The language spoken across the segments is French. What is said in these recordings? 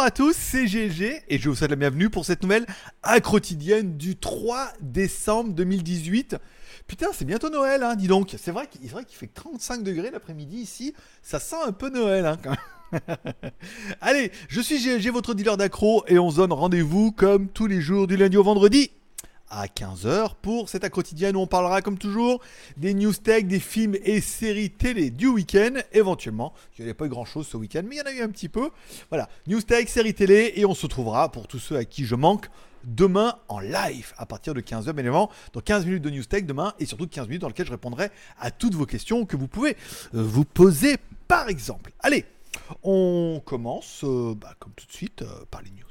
Bonjour à tous, c'est GG et je vous souhaite la bienvenue pour cette nouvelle quotidienne du 3 décembre 2018. Putain, c'est bientôt Noël, hein, dis donc. C'est vrai qu'il fait 35 degrés l'après-midi ici. Ça sent un peu Noël, hein. Allez, je suis GLG, votre dealer d'accro, et on se donne rendez-vous comme tous les jours du lundi au vendredi à 15h pour cette quotidienne où on parlera comme toujours des news tech, des films et séries télé du week-end, éventuellement. Il n'y avait pas eu grand chose ce week-end, mais il y en a eu un petit peu. Voilà, news tech, séries télé, et on se trouvera pour tous ceux à qui je manque demain en live à partir de 15h, bien évidemment, dans 15 minutes de news tech demain, et surtout 15 minutes dans lesquelles je répondrai à toutes vos questions que vous pouvez euh, vous poser par exemple. Allez, on commence euh, bah, comme tout de suite euh, par les news.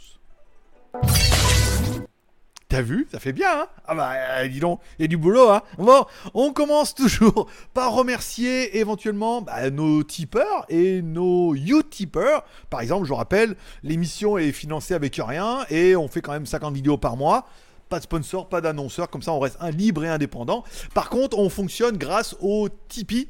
T'as vu Ça fait bien, hein Ah bah, euh, dis donc, il y a du boulot, hein Bon, on commence toujours par remercier éventuellement bah, nos tipeurs et nos utipeurs. Par exemple, je vous rappelle, l'émission est financée avec rien et on fait quand même 50 vidéos par mois. Pas de sponsor, pas d'annonceur, comme ça on reste un libre et indépendant. Par contre, on fonctionne grâce au Tipeee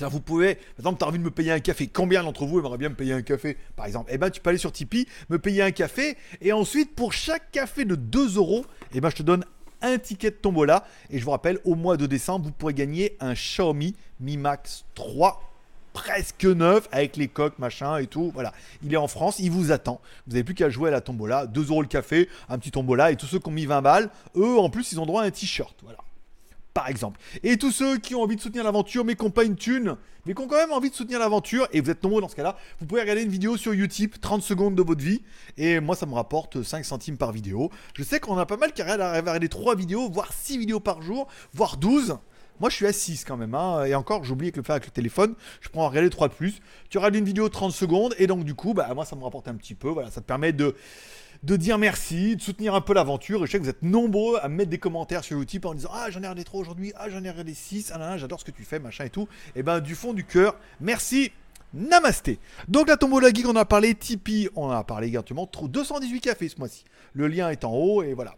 vous pouvez, par exemple, tu as envie de me payer un café. Combien d'entre vous aimeraient bien me payer un café, par exemple? Eh ben, tu peux aller sur Tipeee, me payer un café, et ensuite, pour chaque café de 2 euros, eh ben, je te donne un ticket de tombola. Et je vous rappelle, au mois de décembre, vous pourrez gagner un Xiaomi Mi Max 3 presque neuf avec les coques, machin et tout. Voilà, il est en France, il vous attend. Vous n'avez plus qu'à jouer à la tombola. 2 euros le café, un petit tombola. Et tous ceux qui ont mis 20 balles, eux, en plus, ils ont droit à un t-shirt. Voilà par exemple. Et tous ceux qui ont envie de soutenir l'aventure mais qui n'ont pas une thune, mais qui ont quand même envie de soutenir l'aventure, et vous êtes nombreux dans ce cas-là, vous pouvez regarder une vidéo sur Utip, 30 secondes de votre vie, et moi ça me rapporte 5 centimes par vidéo. Je sais qu'on a pas mal qui arrivent à regarder 3 vidéos, voire 6 vidéos par jour, voire 12. Moi, je suis à 6 quand même. Hein. Et encore, j'oublie de le faire avec le téléphone. Je prends en regarder 3 de plus. Tu regardes une vidéo 30 secondes. Et donc, du coup, bah, moi, ça me rapporte un petit peu. Voilà, ça te permet de de dire merci, de soutenir un peu l'aventure. Je sais que vous êtes nombreux à mettre des commentaires sur Utip en disant Ah, j'en ai regardé trop aujourd'hui, ah, j'en ai regardé 6, ah, j'adore ce que tu fais, machin et tout. Et eh ben, du fond du cœur, merci. Namasté. Donc la tombola geek, on a parlé, Tipeee, on a parlé également, 218 cafés ce mois-ci. Le lien est en haut et voilà.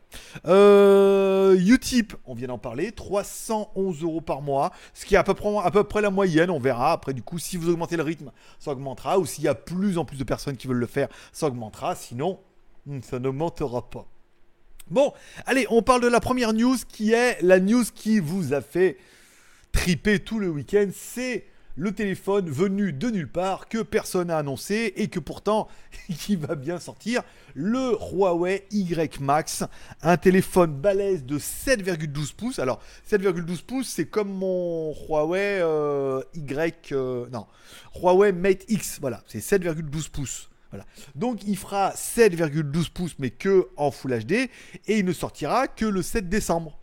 Euh, Utip, on vient d'en parler, 311 euros par mois, ce qui est à peu, près, à peu près la moyenne, on verra. Après du coup, si vous augmentez le rythme, ça augmentera, ou s'il y a plus en plus de personnes qui veulent le faire, ça augmentera. Sinon, ça ne mentera pas. Bon, allez, on parle de la première news qui est la news qui vous a fait triper tout le week-end. C'est le téléphone venu de nulle part que personne n'a annoncé et que pourtant qui va bien sortir. Le Huawei Y Max, un téléphone balèze de 7,12 pouces. Alors 7,12 pouces, c'est comme mon Huawei euh, Y, euh, non, Huawei Mate X. Voilà, c'est 7,12 pouces. Donc il fera 7,12 pouces mais que en Full HD et il ne sortira que le 7 décembre.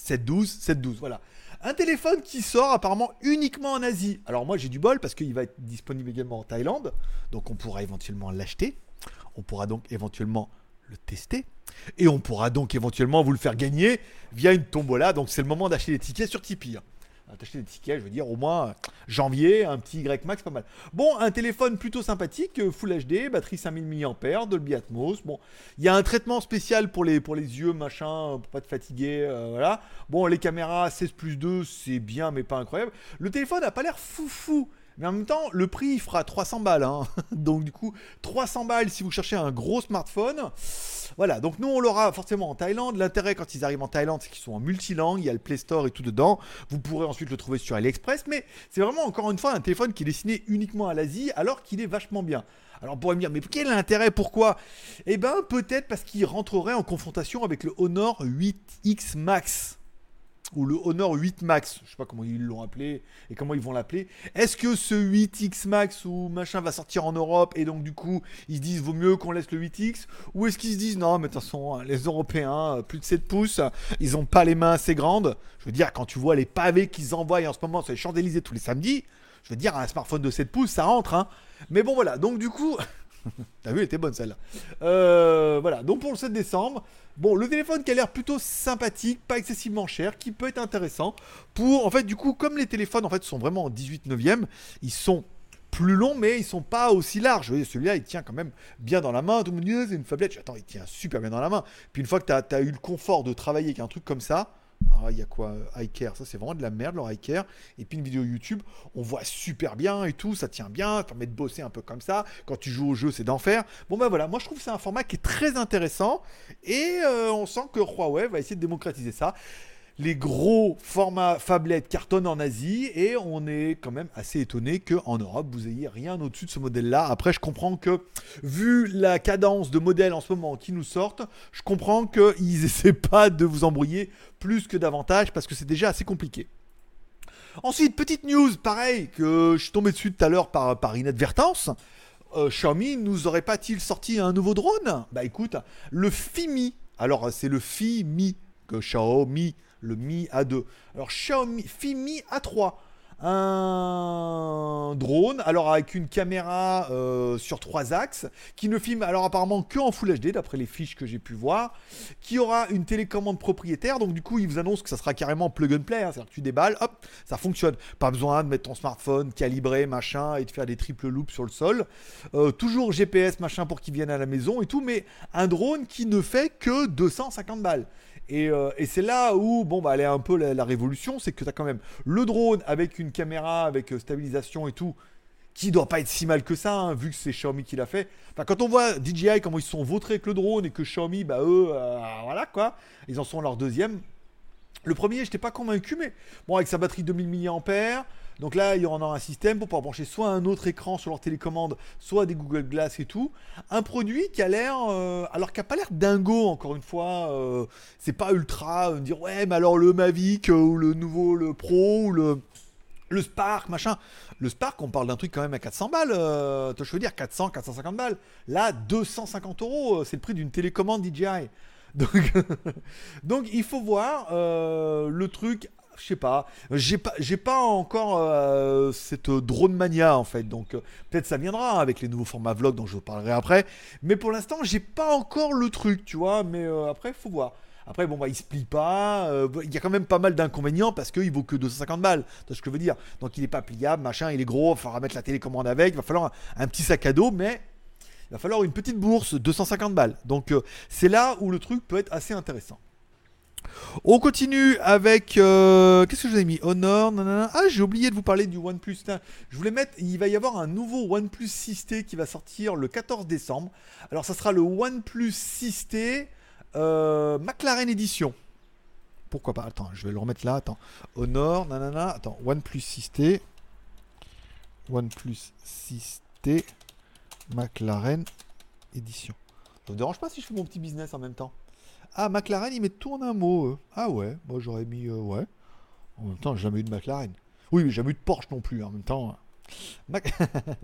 7,12, 7,12, voilà. Un téléphone qui sort apparemment uniquement en Asie. Alors moi j'ai du bol parce qu'il va être disponible également en Thaïlande, donc on pourra éventuellement l'acheter. On pourra donc éventuellement le tester. Et on pourra donc éventuellement vous le faire gagner via une tombola. Donc c'est le moment d'acheter des tickets sur Tipeee. T'acheter des tickets, je veux dire, au moins janvier, un petit Y Max, pas mal. Bon, un téléphone plutôt sympathique, euh, Full HD, batterie 5000 mAh, Dolby Atmos. Bon, il y a un traitement spécial pour les, yeux, machin, pour pas te fatiguer, euh, voilà. Bon, les caméras 16 plus 2, c'est bien, mais pas incroyable. Le téléphone a pas l'air foufou. Mais en même temps, le prix il fera 300 balles. Hein. Donc du coup, 300 balles si vous cherchez un gros smartphone. Voilà, donc nous on l'aura forcément en Thaïlande. L'intérêt quand ils arrivent en Thaïlande, c'est qu'ils sont en multilangue, il y a le Play Store et tout dedans. Vous pourrez ensuite le trouver sur AliExpress, mais c'est vraiment encore une fois un téléphone qui est destiné uniquement à l'Asie, alors qu'il est vachement bien. Alors on pourrait me dire, mais quel est l'intérêt Pourquoi? Eh ben peut-être parce qu'il rentrerait en confrontation avec le Honor 8X Max ou le Honor 8 Max, je sais pas comment ils l'ont appelé et comment ils vont l'appeler. Est-ce que ce 8X Max ou machin va sortir en Europe et donc du coup ils se disent vaut mieux qu'on laisse le 8X ou est-ce qu'ils se disent non mais de toute façon les Européens plus de 7 pouces, ils ont pas les mains assez grandes. Je veux dire quand tu vois les pavés qu'ils envoient en ce moment sur les Champs-Élysées tous les samedis, je veux dire un smartphone de 7 pouces ça rentre hein. Mais bon voilà, donc du coup T'as vu, elle était bonne celle-là. Euh, voilà, donc pour le 7 décembre, bon, le téléphone qui a l'air plutôt sympathique, pas excessivement cher, qui peut être intéressant pour, en fait, du coup, comme les téléphones en fait sont vraiment en 18 neuvième, ils sont plus longs, mais ils sont pas aussi larges. Celui-là, il tient quand même bien dans la main. Tout le monde dit, c'est une faiblesse. Attends, il tient super bien dans la main. Puis une fois que tu eu le confort de travailler avec un truc comme ça, Ah, il y a quoi euh, iCare, ça c'est vraiment de la merde leur iCare. Et puis une vidéo YouTube, on voit super bien et tout, ça tient bien, ça permet de bosser un peu comme ça. Quand tu joues au jeu, c'est d'enfer. Bon ben voilà, moi je trouve que c'est un format qui est très intéressant et euh, on sent que Huawei va essayer de démocratiser ça les gros formats phablettes cartonnent en Asie et on est quand même assez étonné qu'en Europe vous ayez rien au-dessus de ce modèle-là. Après, je comprends que vu la cadence de modèles en ce moment qui nous sortent, je comprends qu'ils essaient pas de vous embrouiller plus que davantage parce que c'est déjà assez compliqué. Ensuite, petite news, pareil, que je suis tombé dessus tout à l'heure par, inadvertance. Euh, Xiaomi nous aurait pas-il sorti un nouveau drone? Bah écoute, le Fimi. Alors c'est le Fimi que Xiaomi le Mi A2. Alors Xiaomi Fimi A3, un drone, alors avec une caméra euh, sur trois axes, qui ne filme alors apparemment que en Full HD d'après les fiches que j'ai pu voir, qui aura une télécommande propriétaire, donc du coup il vous annonce que ça sera carrément plug and play, hein. c'est-à-dire que tu déballes, hop, ça fonctionne. Pas besoin de mettre ton smartphone calibré, machin, et de faire des triple loops sur le sol. Euh, toujours GPS, machin, pour qu'il vienne à la maison et tout, mais un drone qui ne fait que 250 balles. Euh, et, c'est là où, bon, bah, elle est un peu la, révolution, c'est que tu as quand même le drone avec une caméra, avec euh, stabilisation et tout, qui doit pas être si mal que ça, hein, vu que c'est Xiaomi qui l'a fait. Enfin, quand on voit DJI, comment ils sont vautrés avec le drone, et que Xiaomi, bah eux, euh, voilà quoi, ils en sont leur deuxième. Le premier, je n'étais pas convaincu, mais bon, avec sa batterie 2000 mAh, donc là, il y en a un système pour pouvoir brancher soit un autre écran sur leur télécommande, soit des Google Glass et tout. Un produit qui a l'air, euh, alors qui a pas l'air dingo encore une fois. Euh, c'est pas ultra euh, dire ouais, mais alors le Mavic ou le nouveau le Pro ou le le Spark machin. Le Spark, on parle d'un truc quand même à 400 balles. je veux dire 400, 450 balles. Là, 250 euros, c'est le prix d'une télécommande DJI. Donc il faut voir le truc je sais pas, j'ai pas, pas encore euh, cette drone mania en fait, donc euh, peut-être ça viendra avec les nouveaux formats vlog dont je vous parlerai après, mais pour l'instant j'ai pas encore le truc, tu vois, mais euh, après faut voir. Après bon bah il se plie pas, il y a quand même pas mal d'inconvénients parce qu'il vaut que 250 balles, tu ce que je veux dire? Donc il est pas pliable, machin, il est gros, il faudra mettre la télécommande avec, il va falloir un, petit sac à dos, mais il va falloir une petite bourse, 250 balles. Donc c'est là où le truc peut être assez intéressant. On continue avec. Euh, qu'est-ce que je vous ai mis? Honor. Ah, j'ai oublié de vous parler du OnePlus. Je voulais mettre. Il va y avoir un nouveau OnePlus 6T qui va sortir le 14 décembre. Alors, ça sera le OnePlus 6T euh, McLaren Edition. Pourquoi pas? Attends, je vais le remettre là. Attends. Honor. Nanana. Attends. OnePlus 6T. OnePlus 6T McLaren Edition. Ça vous dérange pas si je fais mon petit business en même temps? Ah, McLaren, ils mettent tout en un mot. Ah ouais, moi j'aurais mis euh, ouais. En même temps, j'ai jamais eu de McLaren. Oui, mais jamais eu de Porsche non plus. En même temps,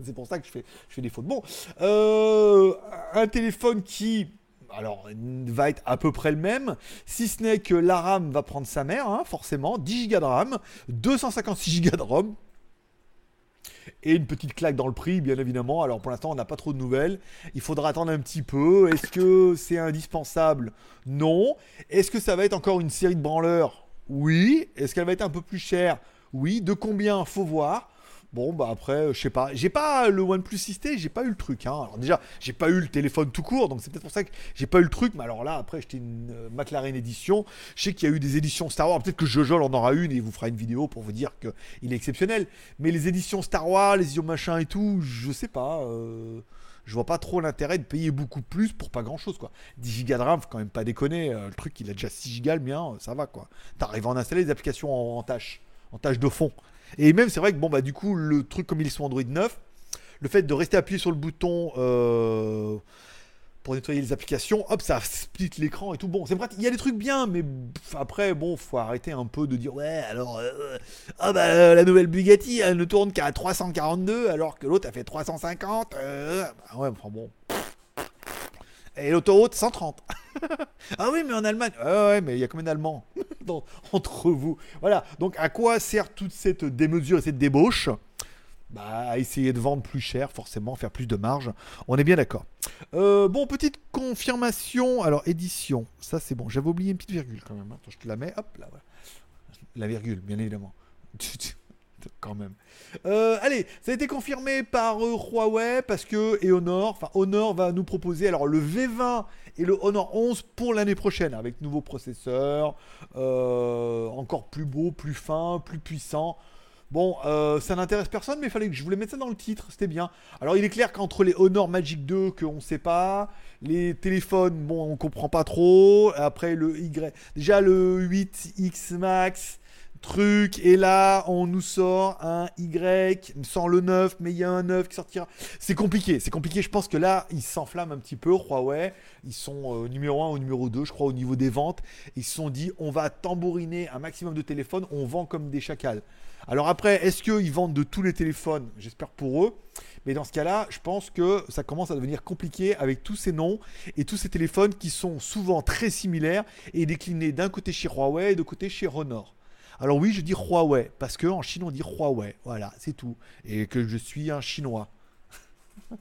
c'est pour ça que je fais, je fais des fautes. Bon, euh, un téléphone qui alors, va être à peu près le même, si ce n'est que la RAM va prendre sa mère, hein, forcément, 10 Go de RAM, 256 Go de ROM, et une petite claque dans le prix, bien évidemment. Alors pour l'instant, on n'a pas trop de nouvelles. Il faudra attendre un petit peu. Est-ce que c'est indispensable? Non. Est-ce que ça va être encore une série de branleurs? Oui. Est-ce qu'elle va être un peu plus chère? Oui. De combien? Faut voir. Bon, bah après, euh, je sais pas. J'ai pas le OnePlus 6T, j'ai pas eu le truc. Hein. Alors déjà, j'ai pas eu le téléphone tout court, donc c'est peut-être pour ça que j'ai pas eu le truc. Mais alors là, après, j'étais une euh, McLaren édition. Je sais qu'il y a eu des éditions Star Wars. Peut-être que Jojo en aura une et il vous fera une vidéo pour vous dire qu'il est exceptionnel. Mais les éditions Star Wars, les éditions machin et tout, je sais pas. Euh, je vois pas trop l'intérêt de payer beaucoup plus pour pas grand chose quoi. 10 Go de RAM, faut quand même pas déconner. le truc, il a déjà 6 Go le mien, ça va quoi. T'arrives à en installer des applications en tâche, en tâche de fond. Et même, c'est vrai que, bon, bah, du coup, le truc comme ils sont Android 9, le fait de rester appuyé sur le bouton euh, pour nettoyer les applications, hop, ça split l'écran et tout. Bon, c'est pratique. Il y a des trucs bien, mais après, bon, faut arrêter un peu de dire, ouais, alors, euh, ah bah, la nouvelle Bugatti, elle ne tourne qu'à 342, alors que l'autre a fait 350. Euh, bah ouais, enfin bon. Et l'autoroute, 130. ah oui, mais en Allemagne. Ah ouais, mais il y a combien d'Allemands entre vous? Voilà. Donc, à quoi sert toute cette démesure et cette débauche? Bah, à essayer de vendre plus cher, forcément, faire plus de marge. On est bien d'accord. Euh, bon, petite confirmation. Alors, édition. Ça, c'est bon. J'avais oublié une petite virgule quand même. Attends, je te la mets. Hop, là, voilà. La virgule, bien évidemment. quand même. Euh, allez, ça a été confirmé par euh, Huawei parce que Honor, va nous proposer alors le V20 et le Honor 11 pour l'année prochaine avec nouveaux processeurs, euh, encore plus beau, plus fin, plus puissant. Bon, ça n'intéresse personne, mais fallait que je voulais mettre ça dans le titre, c'était bien. Alors il est clair qu'entre les Honor Magic 2 qu'on ne sait pas, les téléphones, bon, on comprend pas trop. Après le Y, déjà le 8X Max, truc, et là on nous sort un Y sans le 9, mais il y a un 9 qui sortira. C'est compliqué, c'est compliqué. Je pense que là ils s'enflamment un petit peu, Huawei. Ils sont euh, numéro 1 ou numéro 2, je crois, au niveau des ventes. Ils se sont dit on va tambouriner un maximum de téléphones, on vend comme des chacals. Alors après, est-ce qu'ils vendent de tous les téléphones? J'espère pour eux. Mais dans ce cas-là, je pense que ça commence à devenir compliqué avec tous ces noms et tous ces téléphones qui sont souvent très similaires et déclinés d'un côté chez Huawei et de côté chez Honor. Alors oui, je dis Huawei, parce qu'en Chine on dit Huawei, voilà, c'est tout. Et que je suis un Chinois.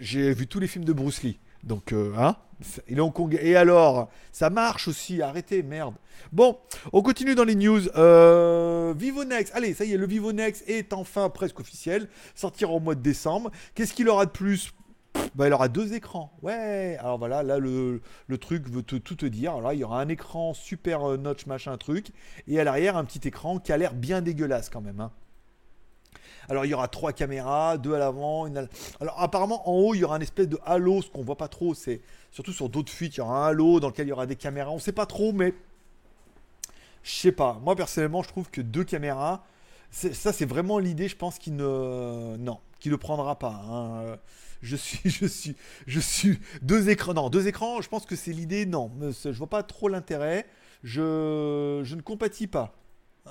J'ai vu tous les films de Bruce Lee. Donc, euh, hein Il est Hong. Et alors Ça marche aussi, arrêtez, merde. Bon, on continue dans les news. Euh, Vivo Next, allez, ça y est, le Vivo Next est enfin presque officiel. Sortira au mois de décembre. Qu'est-ce qu'il aura de plus bah, il aura deux écrans. Ouais. Alors voilà, là le, truc veut tout te dire. Alors là, il y aura un écran super euh, notch machin truc, et à l'arrière un petit écran qui a l'air bien dégueulasse quand même. Hein. Alors il y aura trois caméras, deux à l'avant. Une Alors apparemment en haut il y aura un espèce de halo, ce qu'on voit pas trop, c'est surtout sur d'autres fuites, il y aura un halo dans lequel il y aura des caméras. On sait pas trop, mais je sais pas. Moi personnellement, je trouve que deux caméras, ça c'est vraiment l'idée, je pense qu'il ne, non, qu'il ne prendra pas. Hein. Je suis, je suis, je suis deux écrans. Non, deux écrans. Je pense que c'est l'idée. Non, je vois pas trop l'intérêt. Je, je ne compatis pas.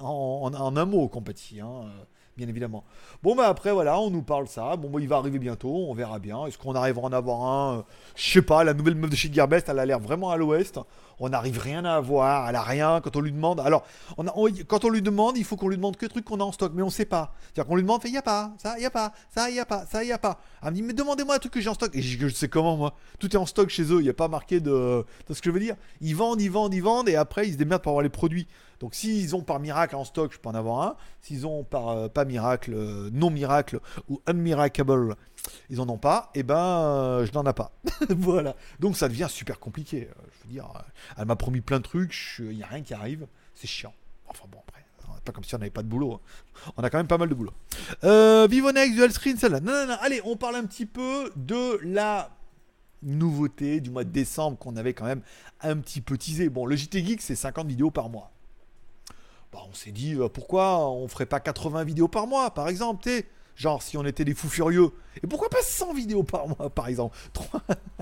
En, un mot, compatis. Hein bien évidemment. Bon, bah après, voilà, on nous parle ça. Bon, bah, il va arriver bientôt, on verra bien. Est-ce qu'on arrivera à en avoir un euh, Je sais pas, la nouvelle meuf de chez Gearbest, elle a l'air vraiment à l'ouest. On n'arrive rien à avoir, elle a rien quand on lui demande. Alors, on quand on lui demande, il faut qu'on lui demande que trucs qu'on a en stock, mais on sait pas. C'est-à-dire qu'on lui demande, il n'y a pas, ça, n'y a pas, ça, n'y a pas, ça, n'y a pas. Elle me dit, mais demandez-moi un truc que j'ai en stock. Et je, sais comment, moi. Tout est en stock chez eux, il n'y a pas marqué de. Tu ce que je veux dire Ils vendent, ils vendent, ils vendent, et après, ils se démerdent pour avoir les produits. Donc s'ils ont par miracle en stock, je peux en avoir un. S'ils ont par euh, pas miracle, euh, non miracle ou unmiracable, ils en ont pas, et eh ben euh, je n'en ai pas. voilà. Donc ça devient super compliqué. je veux dire, elle m'a promis plein de trucs, il n'y a rien qui arrive, c'est chiant. Enfin bon après. Pas comme si on n'avait pas de boulot. Hein. On a quand même pas mal de boulot. Vivo Next, Dual Screen, celle-là. Non, non, non. Allez, on parle un petit peu de la nouveauté du mois de décembre qu'on avait quand même un petit peu teasé. Bon, le JT Geek, c'est 50 vidéos par mois. Bah, on s'est dit euh, pourquoi on ferait pas 80 vidéos par mois, par exemple, tu Genre si on était des fous furieux. Et pourquoi pas 100 vidéos par mois, par exemple?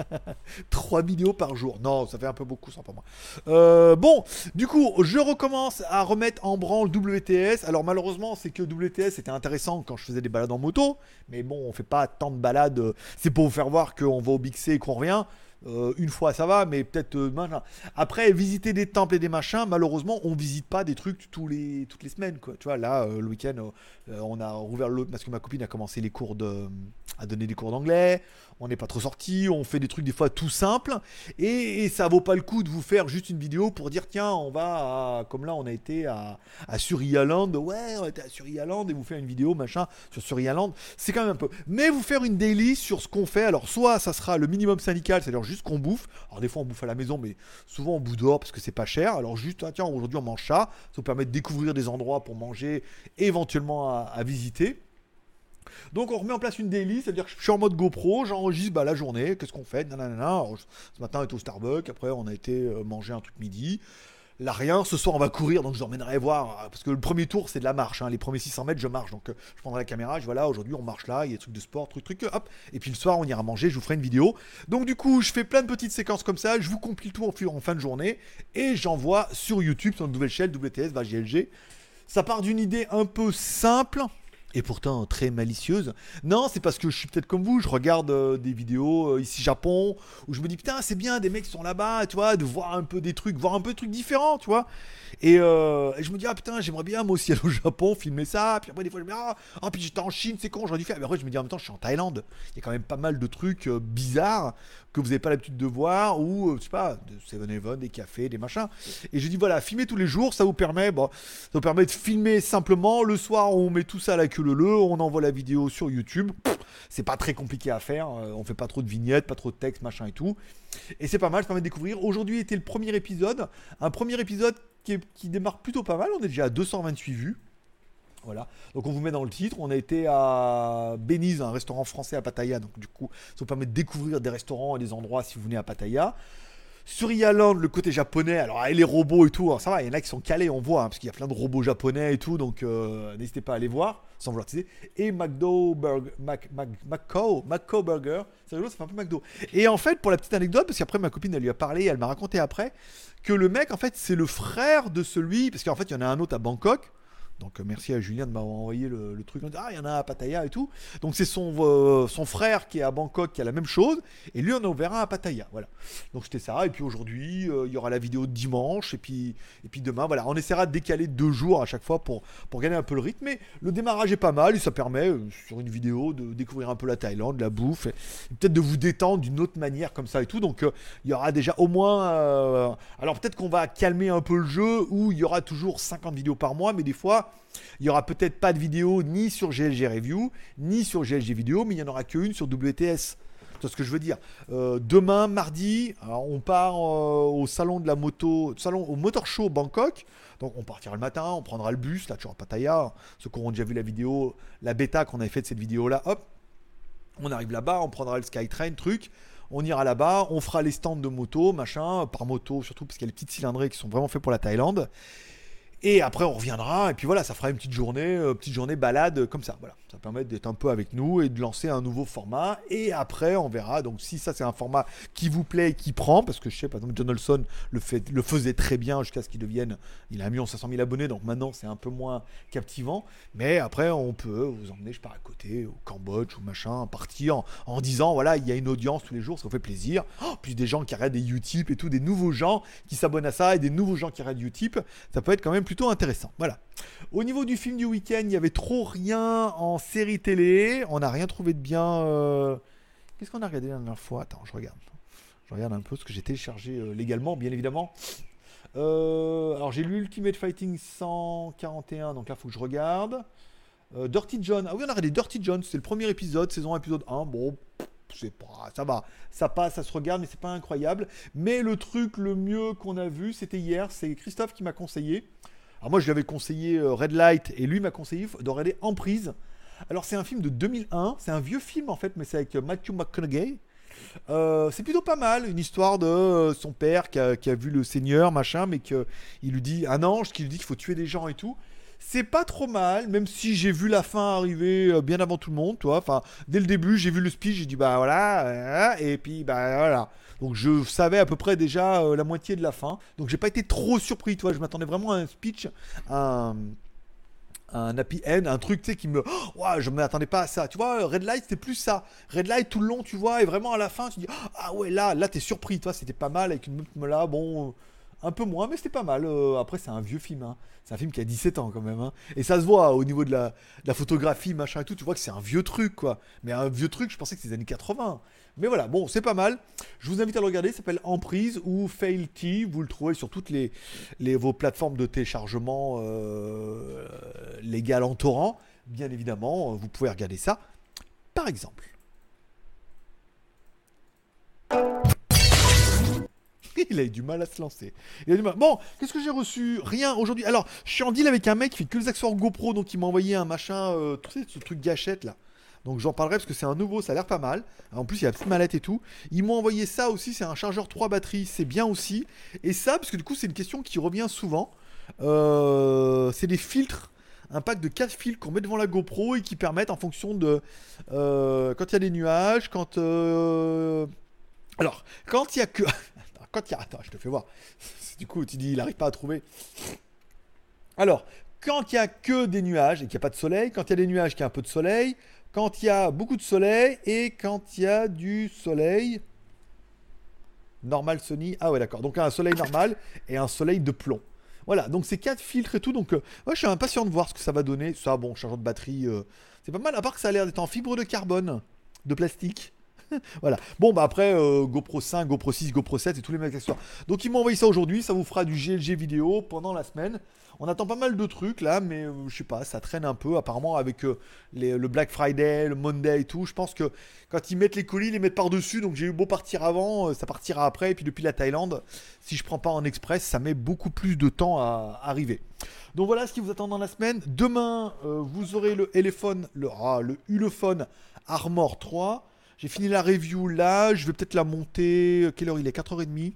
3... vidéos par jour. Non, ça fait un peu beaucoup, ça par mois. Euh, bon, du coup, je recommence à remettre en branle WTS. Alors malheureusement, c'est que WTS c'était intéressant quand je faisais des balades en moto. Mais bon, on fait pas tant de balades. C'est pour vous faire voir qu'on va au Big C et qu'on revient. Euh, une fois ça va, mais peut-être euh, Après, visiter des temples et des machins, malheureusement, on visite pas des trucs tous les, toutes les semaines. Quoi. Tu vois, là, euh, le week-end, on a rouvert l'autre parce que ma copine a commencé les cours de, à donner des cours d'anglais on n'est pas trop sorti, on fait des trucs des fois tout simples, et, ça vaut pas le coup de vous faire juste une vidéo pour dire tiens, on va comme là on a été à, à Suryaland, ouais, on était à Suryaland, et vous faire une vidéo machin sur Suryaland, c'est quand même un peu. Mais vous faire une daily sur ce qu'on fait, alors soit ça sera le minimum syndical, c'est-à-dire juste qu'on bouffe, alors des fois on bouffe à la maison, mais souvent on bouffe dehors parce que c'est pas cher, alors juste ah, tiens, aujourd'hui on mange ça, ça vous permet de découvrir des endroits pour manger, éventuellement à visiter. Donc on remet en place une daily, c'est-à-dire que je suis en mode GoPro, j'enregistre bah, la journée, qu'est-ce qu'on fait, Ce matin on est au Starbucks, après on a été euh, manger un truc midi. Là rien, ce soir on va courir, donc je vous voir, euh, parce que le premier tour c'est de la marche, hein. les premiers 600 mètres je marche, donc euh, je prendrai la caméra, je vois là aujourd'hui on marche là, il y a des trucs de sport, truc truc, hop, et puis le soir on ira manger, je vous ferai une vidéo. Donc du coup je fais plein de petites séquences comme ça, je vous compile tout en, fin de journée, et j'envoie sur YouTube, sur une nouvelle chaîne WTS, va GLG. Ça part d'une idée un peu simple, et pourtant très malicieuse. Non, c'est parce que je suis peut-être comme vous, je regarde euh, des vidéos euh, ici Japon où je me dis putain, c'est bien, des mecs sont là-bas, tu vois, de voir un peu des trucs, voir un peu des trucs différents, tu vois. Et, euh, et je me dis ah putain, j'aimerais bien moi aussi aller au Japon, filmer ça. Puis après des fois je me dis ah, ah puis j'étais en Chine, c'est con, j'aurais dû faire. Mais après je me dis en même temps, je suis en Thaïlande. Il y a quand même pas mal de trucs euh, bizarres que vous n'avez pas l'habitude de voir ou je sais pas, de 7-Eleven, des cafés, des machins. Et je dis voilà, filmer tous les jours, ça vous permet, bon, ça vous permet de filmer simplement. Le soir, on met tout ça à la queue le on envoie la vidéo sur YouTube. C'est pas très compliqué à faire. euh, On fait pas trop de vignettes, pas trop de texte, machin et tout. Et c'est pas mal, ça permet de découvrir. Aujourd'hui était le premier épisode. Un premier épisode qui démarre plutôt pas mal. On est déjà à 228 vues. Voilà. Donc on vous met dans le titre. On a été à Benize, un restaurant français à Pattaya. Donc du coup, ça vous permet de découvrir des restaurants et des endroits si vous venez à Pattaya. Sur Yaland, le côté japonais, alors avec les robots et tout, alors ça va, il y en a qui sont calés, on voit, hein, parce qu'il y a plein de robots japonais et tout, donc euh, n'hésitez pas à aller voir, sans vouloir teaser. Et McDo Burger, Mac, Mac, Macco Burger, c'est rigolo, ça fait un peu McDo. Et en fait, pour la petite anecdote, parce qu'après ma copine, elle lui a parlé, elle m'a raconté après, que le mec, en fait, c'est le frère de celui, parce qu'en fait, il y en a un autre à Bangkok, donc euh, merci à Julien de m'avoir envoyé le, truc. Ah, il y en a à Pattaya et tout. Donc c'est son, euh, son frère qui est à Bangkok qui a la même chose. Et lui, on en a ouvert un à Pattaya. Voilà. Donc c'était ça. Et puis aujourd'hui, euh, il y aura la vidéo de dimanche. Et puis, et puis demain, voilà. On essaiera de décaler deux jours à chaque fois pour, pour gagner un peu le rythme. Mais le démarrage est pas mal. Et ça permet, sur une vidéo, de découvrir un peu la Thaïlande, la bouffe. Et, peut-être de vous détendre d'une autre manière comme ça et tout. Donc il y aura déjà au moins. alors peut-être qu'on va calmer un peu le jeu où il y aura toujours 50 vidéos par mois. Mais des fois. Il y aura peut-être pas de vidéo ni sur GLG Review, ni sur GLG Vidéo, mais il n'y en aura qu'une sur WTS. C'est ce que je veux dire? Euh, demain, mardi, on part euh, au salon de la moto, salon au Motor Show Bangkok. Donc on partira le matin, on prendra le bus, là toujours à Pattaya. Ceux qui auront déjà vu la vidéo, la bêta qu'on avait fait de cette vidéo-là, hop, on arrive là-bas, on prendra le Skytrain, truc. On ira là-bas, on fera les stands de moto, machin, par moto surtout, parce qu'il y a les petites cylindrées qui sont vraiment faits pour la Thaïlande. Et après, on reviendra, et puis voilà, ça fera une petite journée, euh, petite journée balade euh, comme ça. Voilà, ça permet d'être un peu avec nous et de lancer un nouveau format. Et après, on verra. Donc, si ça, c'est un format qui vous plaît et qui prend, parce que je sais, par exemple, John Olson le, fait, le faisait très bien jusqu'à ce qu'il devienne. Il a 1 500 000 abonnés, donc maintenant, c'est un peu moins captivant. Mais après, on peut vous emmener, je pars à côté, au Cambodge ou machin, partir en, en disant, voilà, il y a une audience tous les jours, ça vous fait plaisir. Oh, puis des gens qui regardent des Utip et tout, des nouveaux gens qui s'abonnent à ça et des nouveaux gens qui regardent Utip, ça peut être quand même intéressant. Voilà. Au niveau du film du week-end, il y avait trop rien en série télé. On n'a rien trouvé de bien. euh, Qu'est-ce qu'on a regardé la dernière fois? Attends, je regarde. Je regarde un peu ce que j'ai téléchargé euh, légalement, bien évidemment. Euh, alors j'ai lu Ultimate Fighting 141, donc là faut que je regarde. Dirty John, ah oui on a regardé Dirty John, c'est le premier épisode, saison épisode 1, bon, pas, ça va, ça passe, ça se regarde, mais c'est pas incroyable. Mais le truc le mieux qu'on a vu, c'était hier, c'est Christophe qui m'a conseillé. Alors moi je lui avais conseillé euh, Red Light et lui m'a conseillé de regarder Emprise. Alors c'est un film de 2001, c'est un vieux film en fait, mais c'est avec euh, Matthew McConaughey. Euh, c'est plutôt pas mal, une histoire de son père qui a, vu le Seigneur, machin, mais qu'il lui dit un ange qui lui dit qu'il faut tuer des gens et tout. C'est pas trop mal, même si j'ai vu la fin arriver bien avant tout le monde, toi. Enfin, dès le début, j'ai vu le speech, j'ai dit bah voilà, et puis bah voilà. Donc je savais à peu près déjà euh, la moitié de la fin. Donc j'ai pas été trop surpris, toi. Je m'attendais vraiment à un speech, un un happy end, un truc tu sais qui me oh, ouah, je m'attendais pas à ça. Tu vois, Red Light c'était plus ça. Red Light tout le long, tu vois, et vraiment à la fin tu dis ah ouais là là t'es surpris, toi c'était pas mal avec une meuf là, bon euh, un peu moins mais c'était pas mal. Euh, après c'est un vieux film hein. C'est un film qui a 17 ans quand même hein. Et ça se voit au niveau de la, photographie, machin et tout, tu vois que c'est un vieux truc quoi. Mais un vieux truc, je pensais que c'était les années 80. Mais voilà, bon, c'est pas mal. Je vous invite à le regarder, ça s'appelle Emprise ou Fail T. Vous le trouvez sur toutes les, vos plateformes de téléchargement euh, légales en torrent. Bien évidemment, vous pouvez regarder ça. Par exemple. Il a eu du mal à se lancer. Bon, qu'est-ce que j'ai reçu? Rien aujourd'hui. Alors, je suis en deal avec un mec qui fait que les accessoires GoPro, donc il m'a envoyé un machin, euh, tu sais, ce truc gâchette là. Donc j'en parlerai parce que c'est un nouveau, ça a l'air pas mal. En plus, il y a la petite mallette et tout. Ils m'ont envoyé ça aussi, c'est un chargeur 3 batteries, c'est bien aussi. Et ça, parce que du coup, c'est une question qui revient souvent. Euh, c'est des filtres, un pack de 4 filtres qu'on met devant la GoPro et qui permettent en fonction de. euh, quand il y a des nuages, quand. euh, alors, quand il y a que. Quand il y a. Attends, je te fais voir. Du coup, tu dis, il n'arrive pas à trouver. Alors, quand il y a que des nuages et qu'il n'y a pas de soleil, quand il y a des nuages, qu'il y a un peu de soleil, quand il y a beaucoup de soleil et quand il y a du soleil. Normal Sony. Ah ouais, d'accord. Donc un soleil normal et un soleil de plomb. Voilà, donc c'est quatre filtres et tout. Donc, euh, je suis impatient de voir ce que ça va donner. Ça, bon, chargeur de batterie, euh, c'est pas mal. À part que ça a l'air d'être en fibre de carbone, de plastique. voilà. Bon, bah après, euh, GoPro 5, GoPro 6, GoPro 7 et tous les mêmes accessoires. Donc, ils m'ont envoyé ça aujourd'hui. Ça vous fera du GLG vidéo pendant la semaine. On attend pas mal de trucs là, mais euh, je sais pas, ça traîne un peu. Apparemment, avec euh, le Black Friday, le Monday et tout, je pense que quand ils mettent les colis, ils les mettent par-dessus. Donc, j'ai eu beau partir avant, ça partira après. Et puis, depuis la Thaïlande, si je prends pas en express, ça met beaucoup plus de temps à arriver. Donc voilà ce qui vous attend dans la semaine. Demain, vous aurez le Elephone, le, ah, le Armor 3. J'ai fini la review là, je vais peut-être la monter. Quelle heure il est 4h30.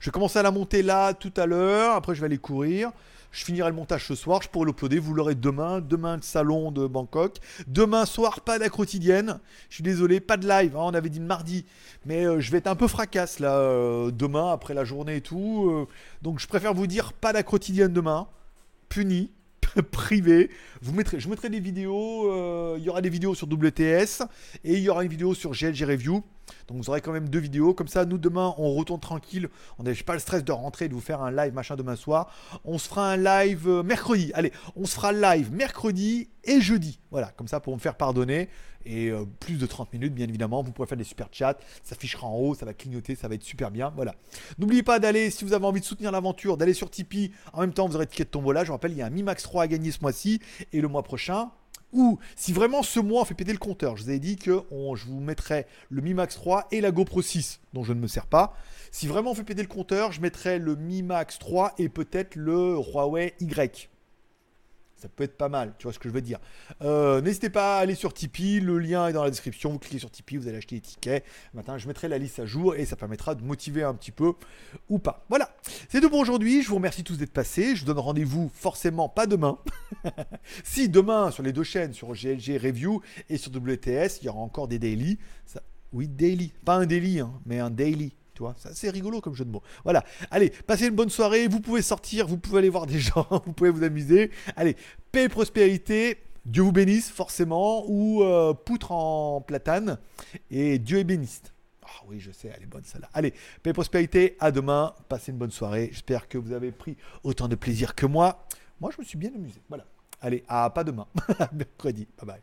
Je vais commencer à la monter là tout à l'heure. Après, je vais aller courir. Je finirai le montage ce soir. Je pourrai l'uploader. Vous l'aurez demain. Demain, le salon de Bangkok. Demain soir, pas de quotidienne. Je suis désolé, pas de live. Hein, on avait dit mardi. Mais euh, je vais être un peu fracasse là. Euh, demain, après la journée et tout. Euh. donc, je préfère vous dire pas de quotidienne demain. Puni. privé. Vous mettrez, je mettrai des vidéos. Euh, il y aura des vidéos sur WTS et il y aura une vidéo sur GLG Review. Donc vous aurez quand même deux vidéos. Comme ça, nous demain, on retourne tranquille. On n'a pas le stress de rentrer, de vous faire un live machin demain soir. On se fera un live euh, mercredi. Allez, on se fera live mercredi et jeudi. Voilà, comme ça pour me faire pardonner. Et euh, plus de 30 minutes, bien évidemment. Vous pourrez faire des super chats. Ça affichera en haut, ça va clignoter, ça va être super bien. Voilà. N'oubliez pas d'aller, si vous avez envie de soutenir l'aventure, d'aller sur Tipeee. En même temps, vous aurez ticket de tombola. Je vous rappelle, il y a un Mi Max 3 à gagner ce mois-ci. Et le mois prochain, ou si vraiment ce mois on fait péter le compteur, je vous avais dit que je vous mettrai le Mi Max 3 et la GoPro 6, dont je ne me sers pas. Si vraiment on fait péter le compteur, je mettrai le Mi Max 3 et peut-être le Huawei Y ça peut être pas mal, tu vois ce que je veux dire. Euh, n'hésitez pas à aller sur Tipeee, le lien est dans la description, vous cliquez sur Tipeee, vous allez acheter les tickets. Maintenant, je mettrai la liste à jour et ça permettra de motiver un petit peu ou pas. Voilà, c'est tout pour aujourd'hui, je vous remercie tous d'être passés, je vous donne rendez-vous forcément pas demain. si demain, sur les deux chaînes, sur GLG Review et sur WTS, il y aura encore des daily. Oui, daily, pas un daily, hein, mais un daily. Tu vois, c'est rigolo comme jeu de mots. Voilà. Allez, passez une bonne soirée. Vous pouvez sortir, vous pouvez aller voir des gens, vous pouvez vous amuser. Allez, paix et prospérité. Dieu vous bénisse, forcément. Ou euh, poutre en platane. Et Dieu est béniste. Ah oui, je sais, elle est bonne celle-là. Allez, paix et prospérité. À demain. Passez une bonne soirée. J'espère que vous avez pris autant de plaisir que moi. Moi, je me suis bien amusé. Voilà. Allez, à pas demain. Mercredi. Bye bye.